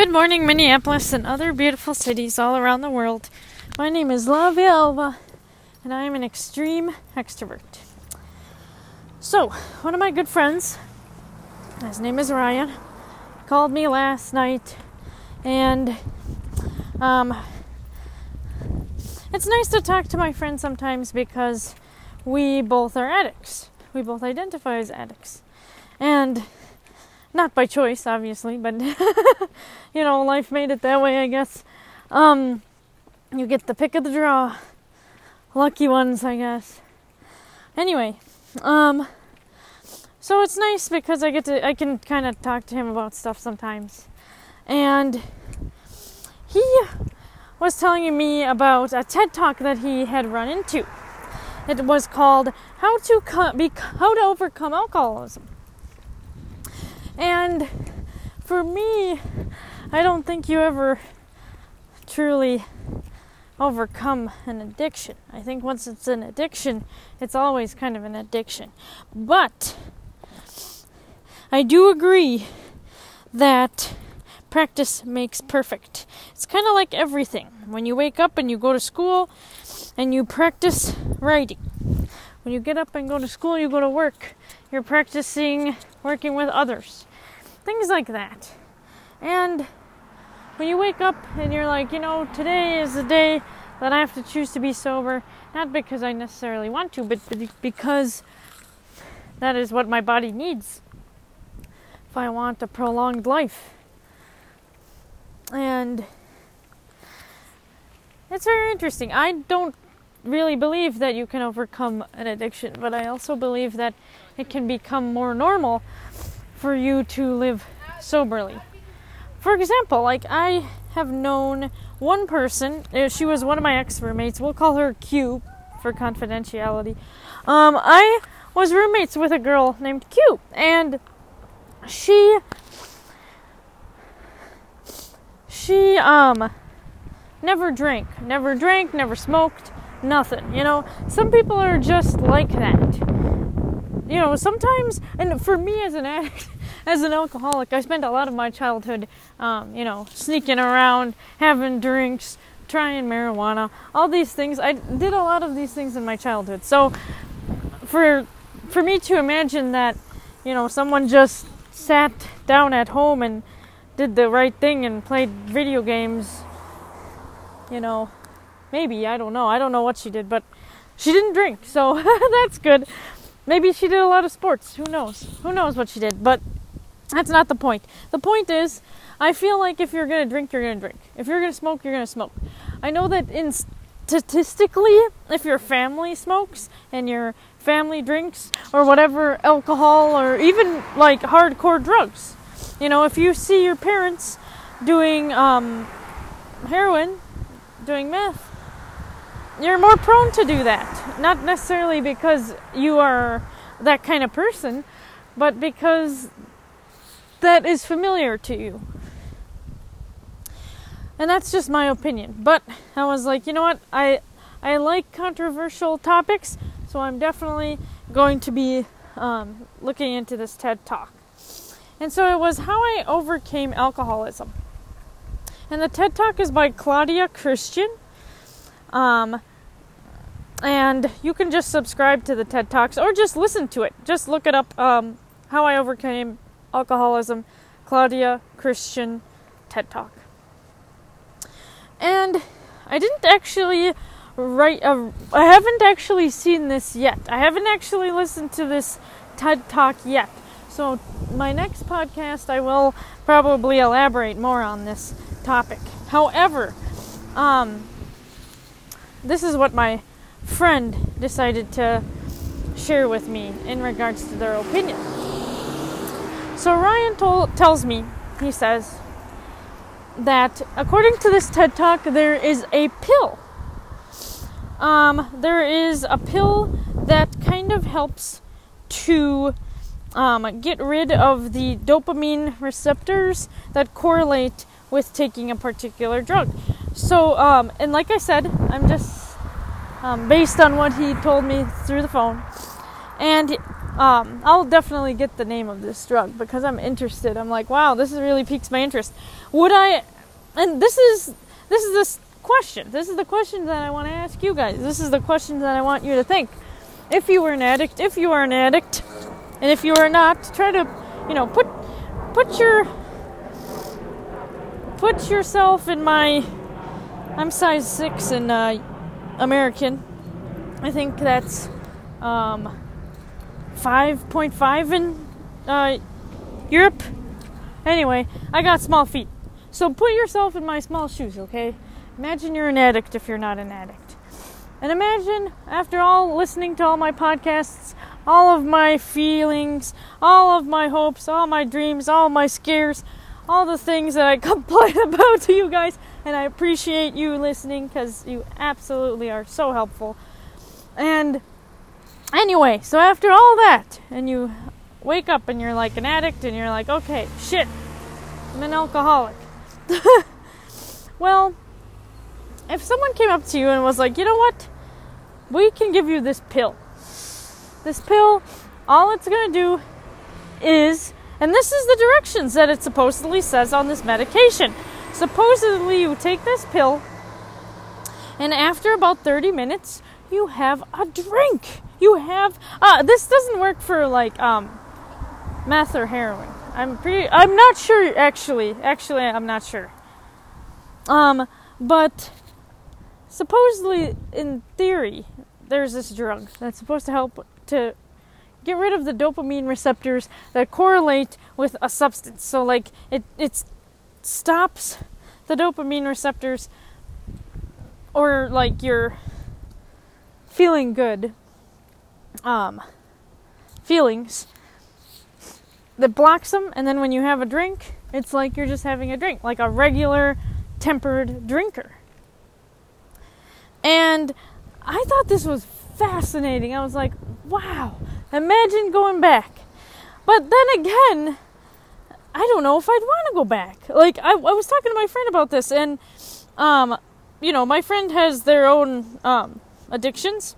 Good morning, Minneapolis and other beautiful cities all around the world. My name is Lavia Alva, and I am an extreme extrovert. So, one of my good friends, his name is Ryan, called me last night, and um, it's nice to talk to my friends sometimes because we both are addicts. We both identify as addicts. And not by choice, obviously, but you know, life made it that way, I guess. Um, you get the pick of the draw. Lucky ones, I guess. Anyway, um, so it's nice because I get to, I can kind of talk to him about stuff sometimes. And he was telling me about a TED talk that he had run into. It was called "How to Co- Be- How to Overcome Alcoholism." And for me, I don't think you ever truly overcome an addiction. I think once it's an addiction, it's always kind of an addiction. But I do agree that practice makes perfect. It's kind of like everything. When you wake up and you go to school and you practice writing. When you get up and go to school, you go to work. You're practicing working with others things like that. And when you wake up and you're like, you know, today is the day that I have to choose to be sober, not because I necessarily want to, but because that is what my body needs if I want a prolonged life. And it's very interesting. I don't really believe that you can overcome an addiction, but I also believe that it can become more normal for you to live soberly. For example, like I have known one person, uh, she was one of my ex roommates, we'll call her Q for confidentiality. Um, I was roommates with a girl named Q, and she she um never drank, never drank, never smoked, nothing. You know, some people are just like that you know, sometimes, and for me as an addict, as an alcoholic, I spent a lot of my childhood, um, you know, sneaking around, having drinks, trying marijuana, all these things. I did a lot of these things in my childhood. So, for for me to imagine that, you know, someone just sat down at home and did the right thing and played video games, you know, maybe I don't know. I don't know what she did, but she didn't drink, so that's good. Maybe she did a lot of sports. Who knows? Who knows what she did? But that's not the point. The point is, I feel like if you're going to drink, you're going to drink. If you're going to smoke, you're going to smoke. I know that in statistically, if your family smokes and your family drinks or whatever alcohol or even like hardcore drugs, you know, if you see your parents doing um, heroin, doing meth, you're more prone to do that. Not necessarily because you are that kind of person, but because that is familiar to you. And that's just my opinion. But I was like, you know what? I I like controversial topics, so I'm definitely going to be um, looking into this TED Talk. And so it was how I overcame alcoholism. And the TED Talk is by Claudia Christian. Um, and you can just subscribe to the TED Talks or just listen to it. Just look it up. Um, How I Overcame Alcoholism, Claudia Christian TED Talk. And I didn't actually write. A, I haven't actually seen this yet. I haven't actually listened to this TED Talk yet. So my next podcast, I will probably elaborate more on this topic. However, um, this is what my friend decided to share with me in regards to their opinion. So Ryan tells me, he says, that according to this TED Talk, there is a pill. Um, there is a pill that kind of helps to um, get rid of the dopamine receptors that correlate with taking a particular drug. So, um, and like I said, I'm just um, based on what he told me through the phone. And Um, I'll definitely get the name of this drug because I'm interested. I'm like, wow, this is really piques my interest. Would I? And this is this is this question. This is the question that I want to ask you guys. This is the question that I want you to think. If you were an addict, if you are an addict, and if you are not, try to, you know, put put your put yourself in my. I'm size six and. uh, American. I think that's um, 5.5 in uh, Europe. Anyway, I got small feet. So put yourself in my small shoes, okay? Imagine you're an addict if you're not an addict. And imagine, after all listening to all my podcasts, all of my feelings, all of my hopes, all my dreams, all my scares, all the things that I complain about to you guys, and I appreciate you listening because you absolutely are so helpful. And anyway, so after all that, and you wake up and you're like an addict, and you're like, okay, shit, I'm an alcoholic. well, if someone came up to you and was like, you know what, we can give you this pill. This pill, all it's gonna do is, and this is the directions that it supposedly says on this medication. Supposedly, you take this pill, and after about 30 minutes, you have a drink. You have uh, this doesn't work for like um, meth or heroin. I'm pretty. I'm not sure actually. Actually, I'm not sure. Um, but supposedly, in theory, there's this drug that's supposed to help to get rid of the dopamine receptors that correlate with a substance. So, like, it it stops the dopamine receptors, or like your feeling good um, feelings that blocks them, and then when you have a drink, it's like you're just having a drink, like a regular tempered drinker. And I thought this was fascinating. I was like, wow, imagine going back. But then again, I don't know if I'd want to go back. Like, I, I was talking to my friend about this, and, um, you know, my friend has their own um, addictions.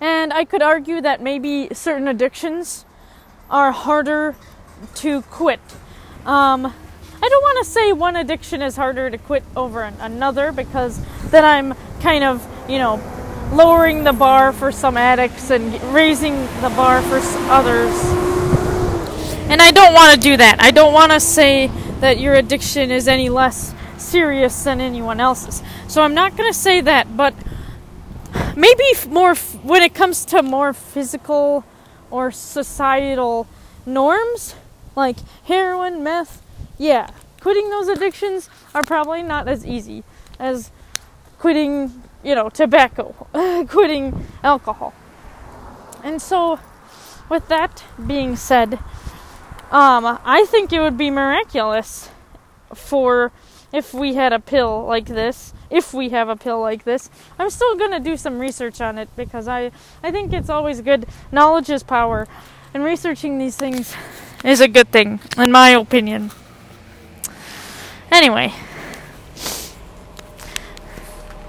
And I could argue that maybe certain addictions are harder to quit. Um, I don't want to say one addiction is harder to quit over another because then I'm kind of, you know, lowering the bar for some addicts and raising the bar for others. And I don't want to do that. I don't want to say that your addiction is any less serious than anyone else's. So I'm not going to say that, but maybe more when it comes to more physical or societal norms like heroin, meth, yeah, quitting those addictions are probably not as easy as quitting, you know, tobacco, quitting alcohol. And so, with that being said, um, I think it would be miraculous for if we had a pill like this if we have a pill like this. I'm still going to do some research on it because I, I think it's always good. Knowledge is power, and researching these things is a good thing, in my opinion. Anyway.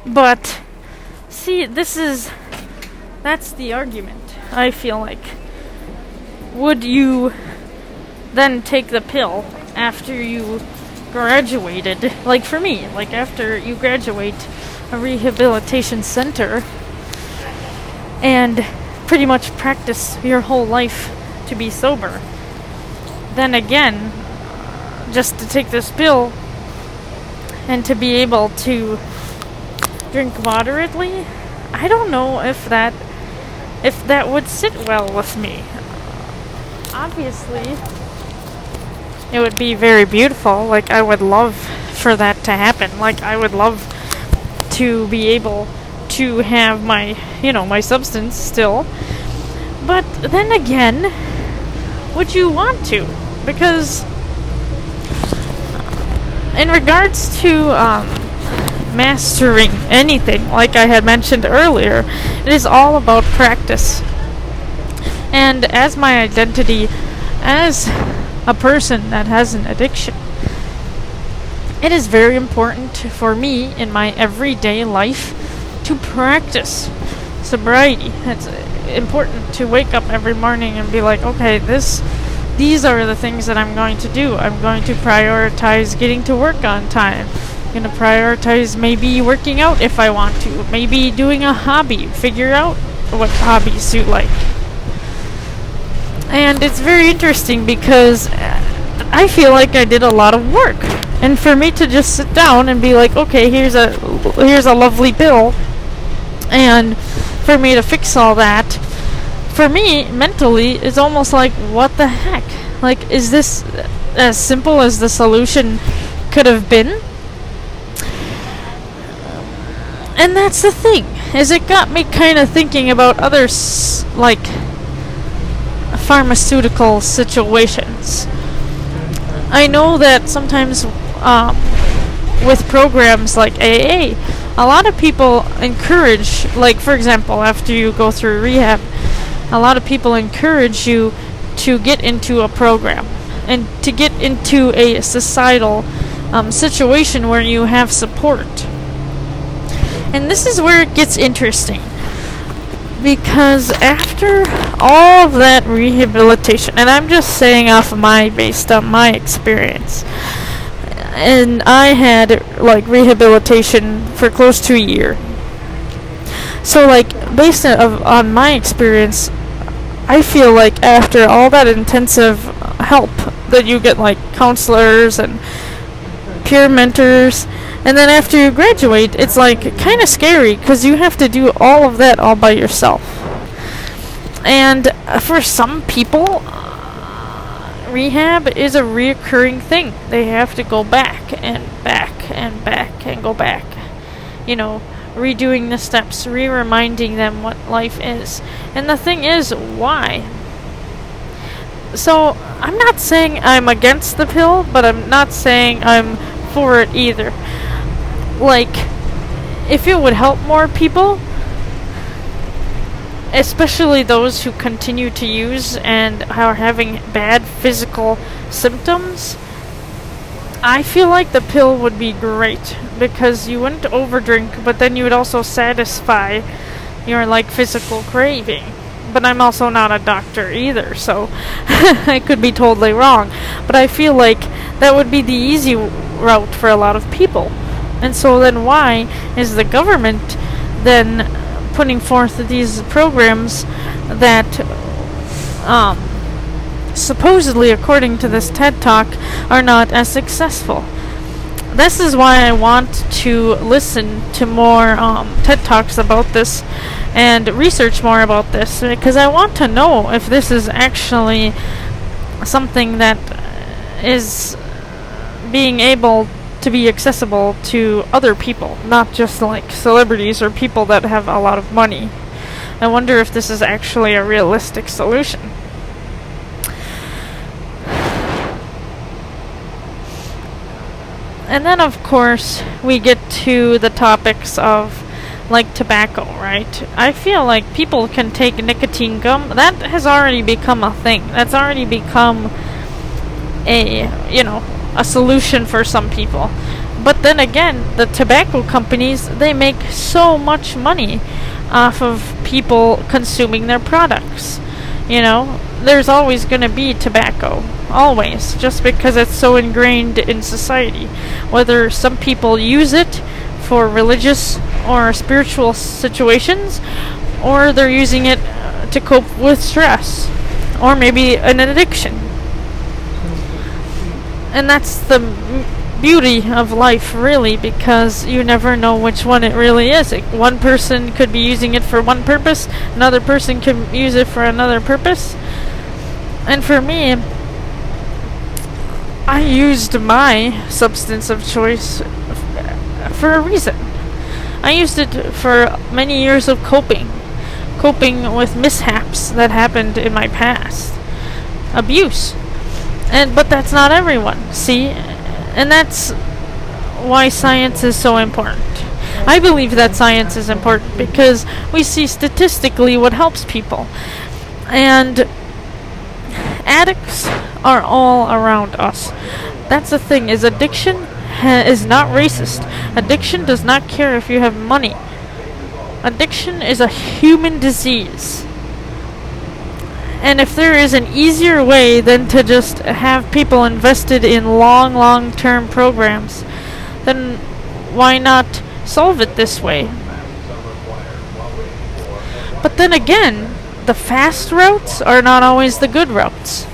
But, see, this is. That's the argument, I feel like. Would you then take the pill after you graduated, like for me, like after you graduate a rehabilitation center and pretty much practice your whole life to be sober, then again, just to take this pill and to be able to drink moderately, I don't know if that if that would sit well with me. Obviously, it would be very beautiful. Like, I would love for that to happen. Like, I would love to be able to have my, you know, my substance still. But then again, would you want to? Because, in regards to um, mastering anything, like I had mentioned earlier, it is all about practice. And as my identity as a person that has an addiction. It is very important for me in my everyday life to practice sobriety. It's important to wake up every morning and be like, okay, this these are the things that I'm going to do. I'm going to prioritize getting to work on time. To prioritize maybe working out if I want to. Maybe doing a hobby. Figure out what hobbies suit like. And it's very interesting because uh, I feel like I did a lot of work. And for me to just sit down and be like, okay, here's a here's a lovely bill and for me to fix all that for me mentally it's almost like what the heck like is this uh, as simple as the solution could have been and that's the thing is it got me kind of thinking about other like pharmaceutical situations i know that sometimes um, with programs like aa a lot of people encourage, like for example, after you go through rehab, a lot of people encourage you to get into a program and to get into a societal um, situation where you have support. And this is where it gets interesting. Because after all of that rehabilitation, and I'm just saying off of my based on my experience, and I had like rehabilitation for close to a year. So like based on, on my experience, I feel like after all that intensive help that you get like counselors and peer mentors and then after you graduate it's like kind of scary because you have to do all of that all by yourself and uh, for some people uh, rehab is a reoccurring thing. They have to go back and back and back and go back. You know, redoing the steps, re reminding them what life is. And the thing is, why? So, I'm not saying I'm against the pill, but I'm not saying I'm for it either. Like, if it would help more people, especially those who continue to use and are having bad physical symptoms, I feel like the pill would be great because you wouldn't overdrink, but then you would also satisfy your like physical craving. But I'm also not a doctor either, so I could be totally wrong. But I feel like that would be the easy route for a lot of people. And so then why is the government then putting forth these programs that um, supposedly, according to this TED Talk, are not as successful. This is why I want to listen to more um, TED Talks about this and research more about this because I want to know if this is actually something that is being able to be accessible to other people, not just like celebrities or people that have a lot of money. I wonder if this is actually a realistic solution. And then, of course, we get to the topics of like tobacco, right? I feel like people can take nicotine gum. That has already become a thing. That's already become a, you know, a solution for some people. But then again, the tobacco companies, they make so much money off of people consuming their products. You know, there's always going to be tobacco. Always. Just because it's so ingrained in society. Whether some people use it for religious or spiritual situations, or they're using it to cope with stress, or maybe an addiction and that's the beauty of life, really, because you never know which one it really is. It, one person could be using it for one purpose, another person could use it for another purpose. And for me, I used my substance of choice for a reason. I used it for many years of coping, coping with mishaps that happened in my past, abuse and but that's not everyone see? And that's why science is so important. I believe that science is important because we see statistically what helps people. And addicts are all around us. That's the thing is addiction ha- is not racist. Addiction does not care if you have money. Addiction is a human disease. And if there is an easier way than to just have people invested in long, long term programs, then why not solve it this way? But then again, the fast routes are not always the good routes.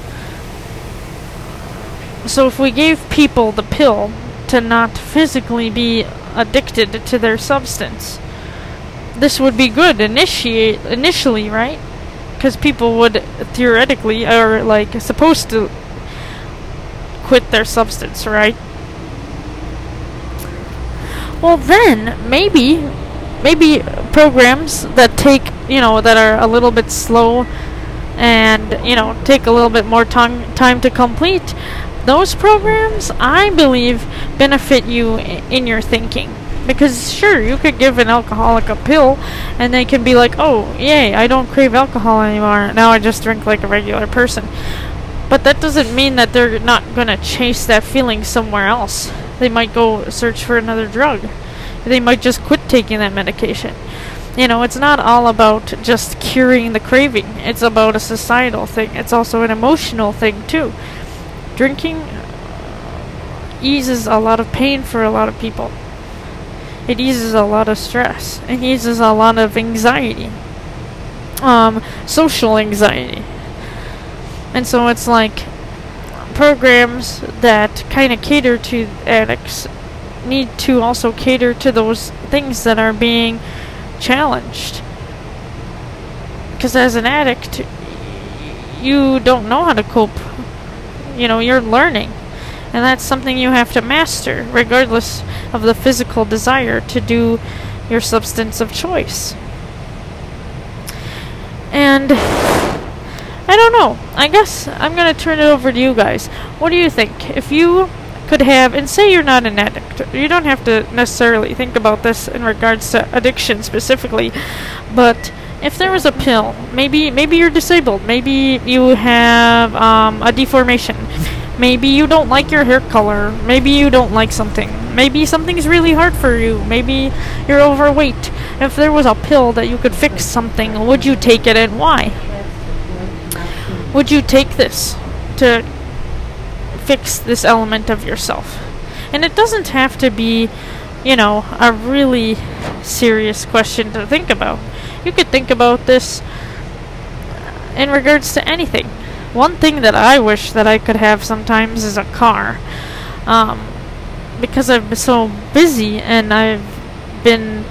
So if we gave people the pill to not physically be addicted to their substance, this would be good initiate initially, right? Because people would theoretically are like supposed to quit their substance, right? Well, then maybe maybe programs that take you know that are a little bit slow and you know take a little bit more time time to complete those programs i believe benefit you in your thinking because sure you could give an alcoholic a pill and they can be like oh yay i don't crave alcohol anymore now i just drink like a regular person but that doesn't mean that they're not going to chase that feeling somewhere else they might go search for another drug they might just quit taking that medication you know, it's not all about just curing the craving. It's about a societal thing. It's also an emotional thing too. Drinking uh, eases a lot of pain for a lot of people. It eases a lot of stress. It eases a lot of anxiety. Um, social anxiety. And so it's like programs that kind of cater to addicts need to also cater to those things that are being challenged. Because as an addict, you don't know how to cope. You know, you're learning. And that's something you have to master, regardless of the physical desire to do your substance of choice. And I don't know. I guess I'm going to turn it over to you guys. What do you think? If you could have, and say you're not an addict, you don't have to necessarily think about this in regards to addiction specifically, but if there was a pill, maybe maybe you're disabled, maybe you have um, a deformation, maybe you don't like your hair color, maybe you don't like something, maybe something's really hard for you, maybe you're overweight. If there was a pill that you could fix something, would you take it and why? Would you take this to fix this element of yourself. And it doesn't have to be, you know, a really serious question to think about. You could think about this in regards to anything. One thing that I wish that I could have sometimes is a car. Um, because I've been so busy and I've been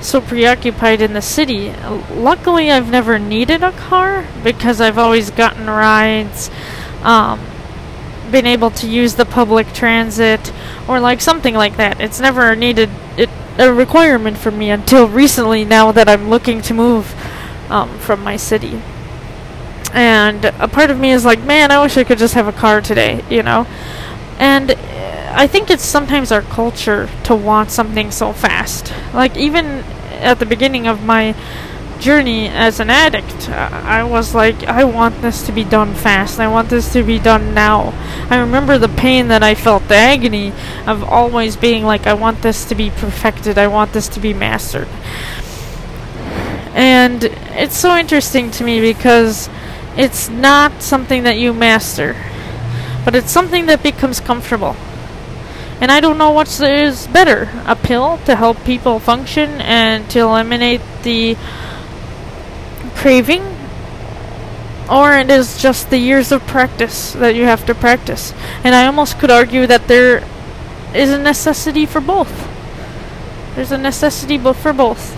so preoccupied in the city. Luckily, I've never needed a car because I've always gotten rides. Um, been able to use the public transit or like something like that. It's never needed it, a requirement for me until recently. Now that I'm looking to move um, from my city, and a part of me is like, man, I wish I could just have a car today, you know. And uh, I think it's sometimes our culture to want something so fast. Like even at the beginning of my journey as an addict. Uh, I was like, I want this to be done fast. I want this to be done now. I remember the pain that I felt, the agony of always being like, I want this to be perfected. I want this to be mastered. And it's so interesting to me because it's not something that you master, but it's something that becomes comfortable. And I don't know what is better a pill to help people function and to eliminate the craving, or it is just the years of practice that you have to practice. And I almost could argue that there is a necessity for both. There's a necessity for both.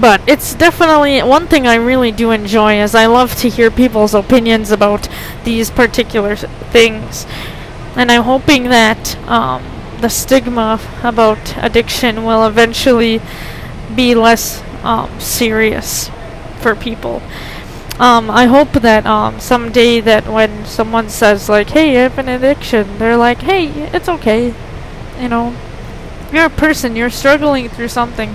But it's definitely one thing I really do enjoy is I love to hear people's opinions about these particular things. And I'm hoping that um, the stigma about addiction will eventually be less um, serious for people. Um, I hope that um, someday that when someone says like, "Hey, I have an addiction," they're like, "Hey, it's okay," you know. You're a person. You're struggling through something.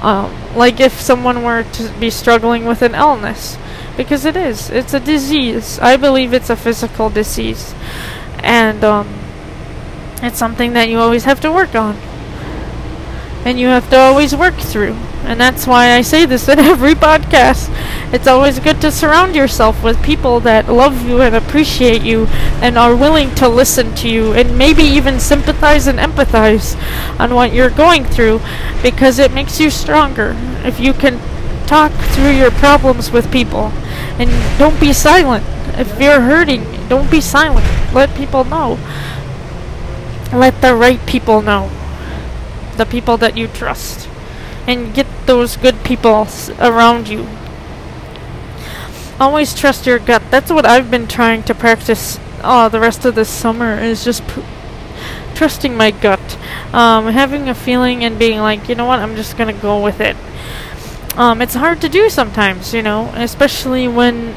Um, like if someone were to be struggling with an illness, because it is. It's a disease. I believe it's a physical disease, and um, it's something that you always have to work on. and you have to always work through. And that's why I say this in every podcast. It's always good to surround yourself with people that love you and appreciate you and are willing to listen to you and maybe even sympathize and empathize on what you're going through because it makes you stronger. If you can talk through your problems with people and don't be silent. If you're hurting, don't be silent. Let people know. Let the right people know. The people that you trust. And get those good people around you. Always trust your gut. That's what I've been trying to practice uh, the rest of this summer is just trusting my gut. Um, having a feeling and being like, you know what, I'm just gonna go with it. Um, it's hard to do sometimes, you know, especially when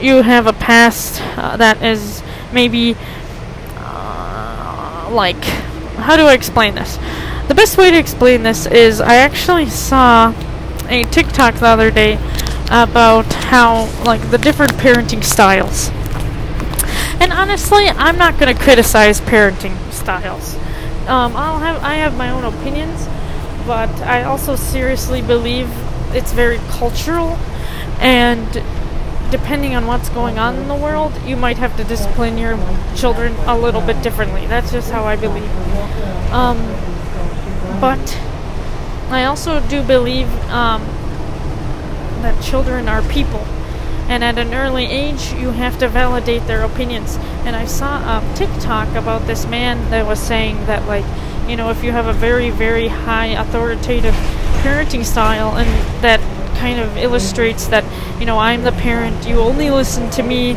you have a past uh, that is maybe uh, like how do I explain this? The best way to explain this is I actually saw a TikTok the other day about how like the different parenting styles. And honestly, I'm not going to criticize parenting styles. Um, I'll have I have my own opinions, but I also seriously believe it's very cultural and depending on what's going on in the world, you might have to discipline your children a little bit differently. That's just how I believe. Um, but I also do believe um, that children are people. And at an early age, you have to validate their opinions. And I saw a TikTok about this man that was saying that, like, you know, if you have a very, very high authoritative parenting style, and that kind of illustrates that you know I'm the parent. You only listen to me,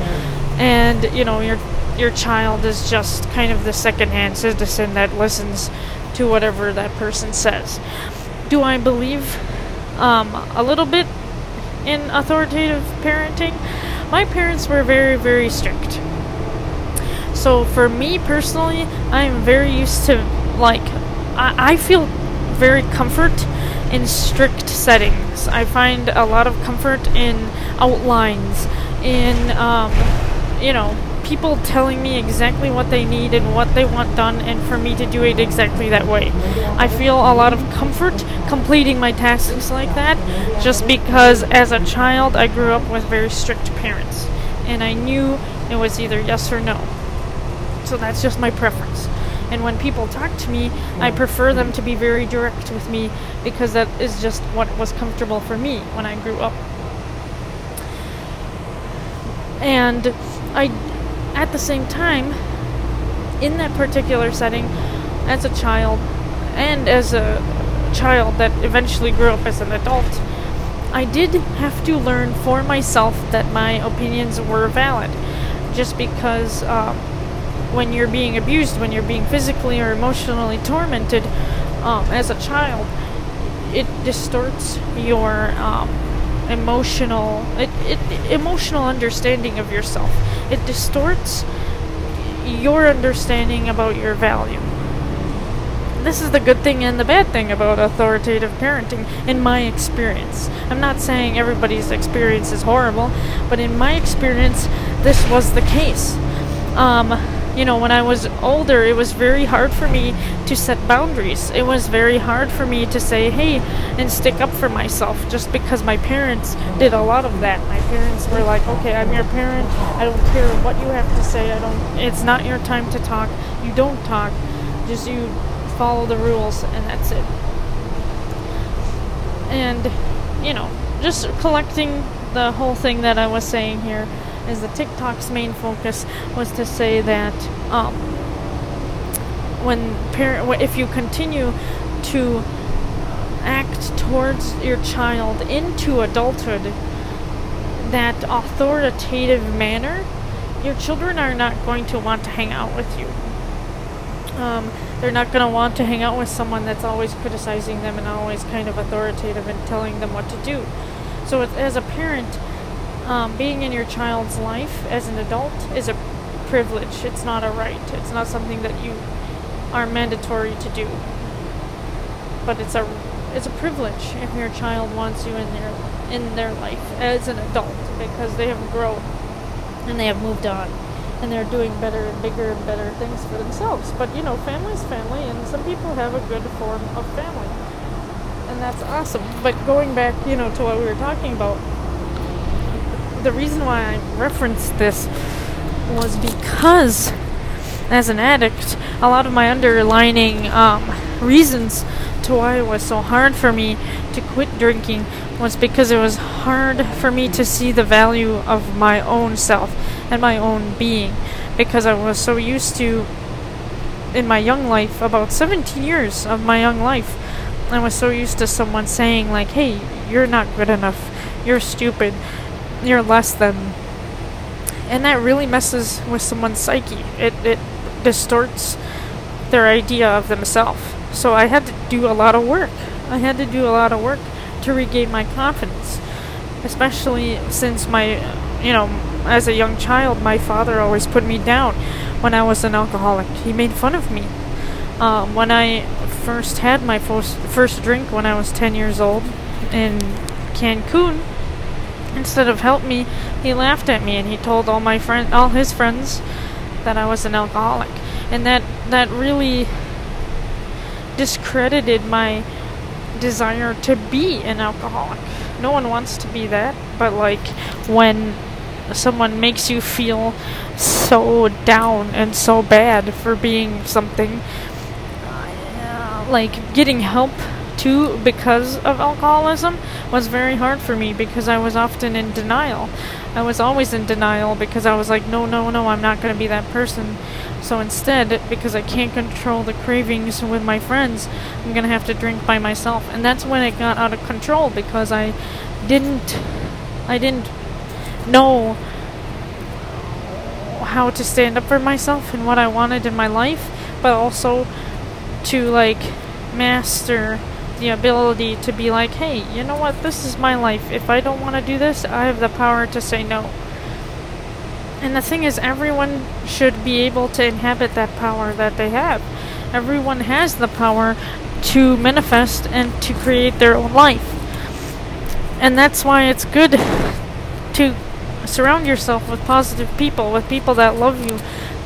and you know your your child is just kind of the second-hand citizen that listens to whatever that person says. Do I believe um, a little bit in authoritative parenting? My parents were very, very strict. So for me personally, I'm very used to like I, I feel very comfort in strict settings. I find a lot of comfort in outlines, in, um, you know, people telling me exactly what they need and what they want done, and for me to do it exactly that way. I feel a lot of comfort completing my tasks like that just because as a child I grew up with very strict parents, and I knew it was either yes or no. So that's just my preference. And when people talk to me, I prefer them to be very direct with me because that is just what was comfortable for me when I grew up. And I, at the same time, in that particular setting, as a child, and as a child that eventually grew up as an adult, I did have to learn for myself that my opinions were valid. Just because um, when you're being abused, when you're being physically or emotionally tormented um, as a child, it distorts your um, emotional it, it, emotional understanding of yourself. It distorts your understanding about your value. This is the good thing and the bad thing about authoritative parenting, in my experience. I'm not saying everybody's experience is horrible, but in my experience, this was the case. Um, you know, when I was older, it was very hard for me to set boundaries. It was very hard for me to say, hey, and stick up for myself just because my parents did a lot of that. My parents were like, okay, I'm your parent. I don't care what you have to say. I don't, it's not your time to talk. You don't talk. Just you follow the rules and that's it. And, you know, just collecting the whole thing that I was saying here is the TikTok's main focus was to say that um, when parent, if you continue to act towards your child into adulthood that authoritative manner, your children are not going to want to hang out with you. Um, they're not going to want to hang out with someone that's always criticizing them and always kind of authoritative and telling them what to do. So, as a parent, um, being in your child's life as an adult is a privilege. It's not a right. It's not something that you are mandatory to do. But it's a it's a privilege if your child wants you in their in their life as an adult because they have grown and they have moved on and they're doing better and bigger and better things for themselves. But you know, family's family, and some people have a good form of family. and that's awesome. But going back, you know, to what we were talking about, the reason why I referenced this was because as an addict, a lot of my underlining um, reasons to why it was so hard for me to quit drinking was because it was hard for me to see the value of my own self and my own being. Because I was so used to in my young life about 17 years of my young life I was so used to someone saying like hey you're not good enough. You're stupid you're less than and that really messes with someone's psyche. It it distorts their idea of themselves. So I had to do a lot of work. I had to do a lot of work to regain my confidence especially since my you know as a young child my father always put me down when I was an alcoholic. He made fun of me. Um, when I first had my first, first drink when I was 10 years old in Cancun, instead of help me, he laughed at me and he told all my friend, all his friends, that I was an alcoholic, and that that really discredited my desire to be an alcoholic. No one wants to be that, but like when someone makes you feel so down and so bad for being something uh, like getting help too because of alcoholism was very hard for me because I was often in denial. I was always in denial because I was like, no, no, no, I'm not going to be that person. So instead, because I can't control the cravings with my friends, I'm going to have to drink by myself. And that's when it got out of control because I didn't I didn't know how to stand up for myself and what I wanted in my life, but also to like master the ability to be like, hey, you know what, this is my life. If I don't want to do this, I have the power to say no. And the thing is, everyone should be able to inhabit that power that they have. Everyone has the power to manifest and to create their own life. And that's why it's good to surround yourself with positive people, with people that love you,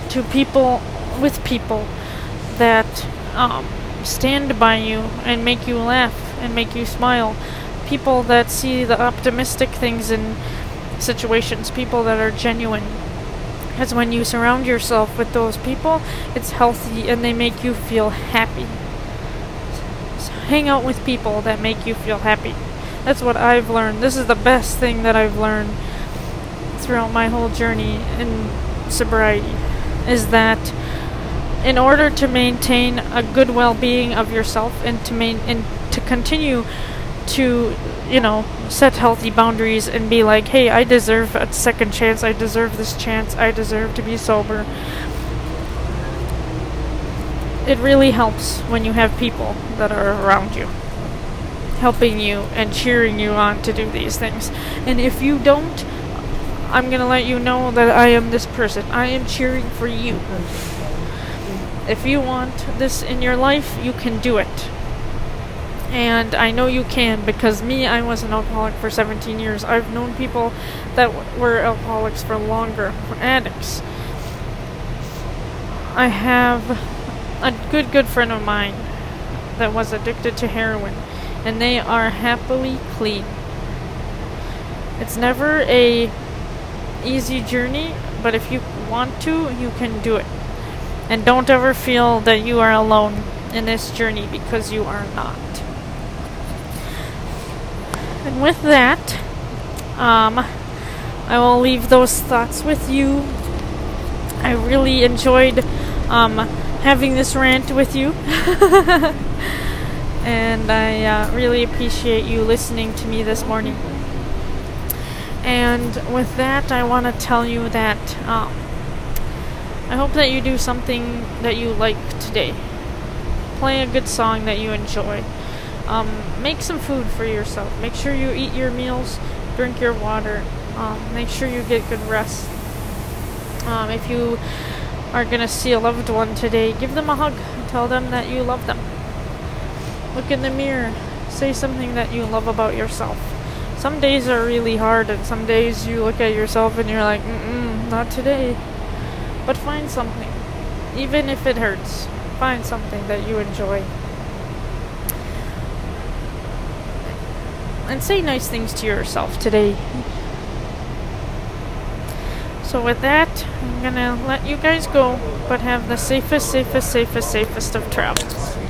to people with people that um, stand by you and make you laugh and make you smile. People that see the optimistic things in situations, people that are genuine. Because when you surround yourself with those people, it's healthy and they make you feel happy. So hang out with people that make you feel happy. That's what I've learned. This is the best thing that I've learned throughout my whole journey in sobriety is that in order to maintain a good well-being of yourself and to main and to continue to you know set healthy boundaries and be like hey i deserve a second chance. I deserve this chance. I deserve to be sober. It really helps when you have people that are around you helping you and cheering you on to do these things. And if you don't i'm going to let you know that i am this person. I am cheering for you if you want this in your life, you can do it. And I know you can because me, I was an alcoholic for 17 years. I've known people that were alcoholics for longer, for addicts. I have a good, good friend of mine that was addicted to heroin, and they are happily clean. It's never a easy journey, but if you want to, you can do it. And don't ever feel that you are alone in this journey because you are not. And with that, um, I will leave those thoughts with you. I really enjoyed um, having this rant with you. and I uh, really appreciate you listening to me this morning. And with that, I want to tell you that um, I hope that you do something that you like today. Play a good song that you enjoy. Um, make some food for yourself. Make sure you eat your meals, drink your water. Um, make sure you get good rest. Um, if you are going to see a loved one today, give them a hug. Tell them that you love them. Look in the mirror. Say something that you love about yourself. Some days are really hard, and some days you look at yourself and you're like, mm not today. But find something. Even if it hurts, find something that you enjoy. and say nice things to yourself today. So, with that, I'm gonna let you guys go, but have the safest, safest, safest, safest of travels.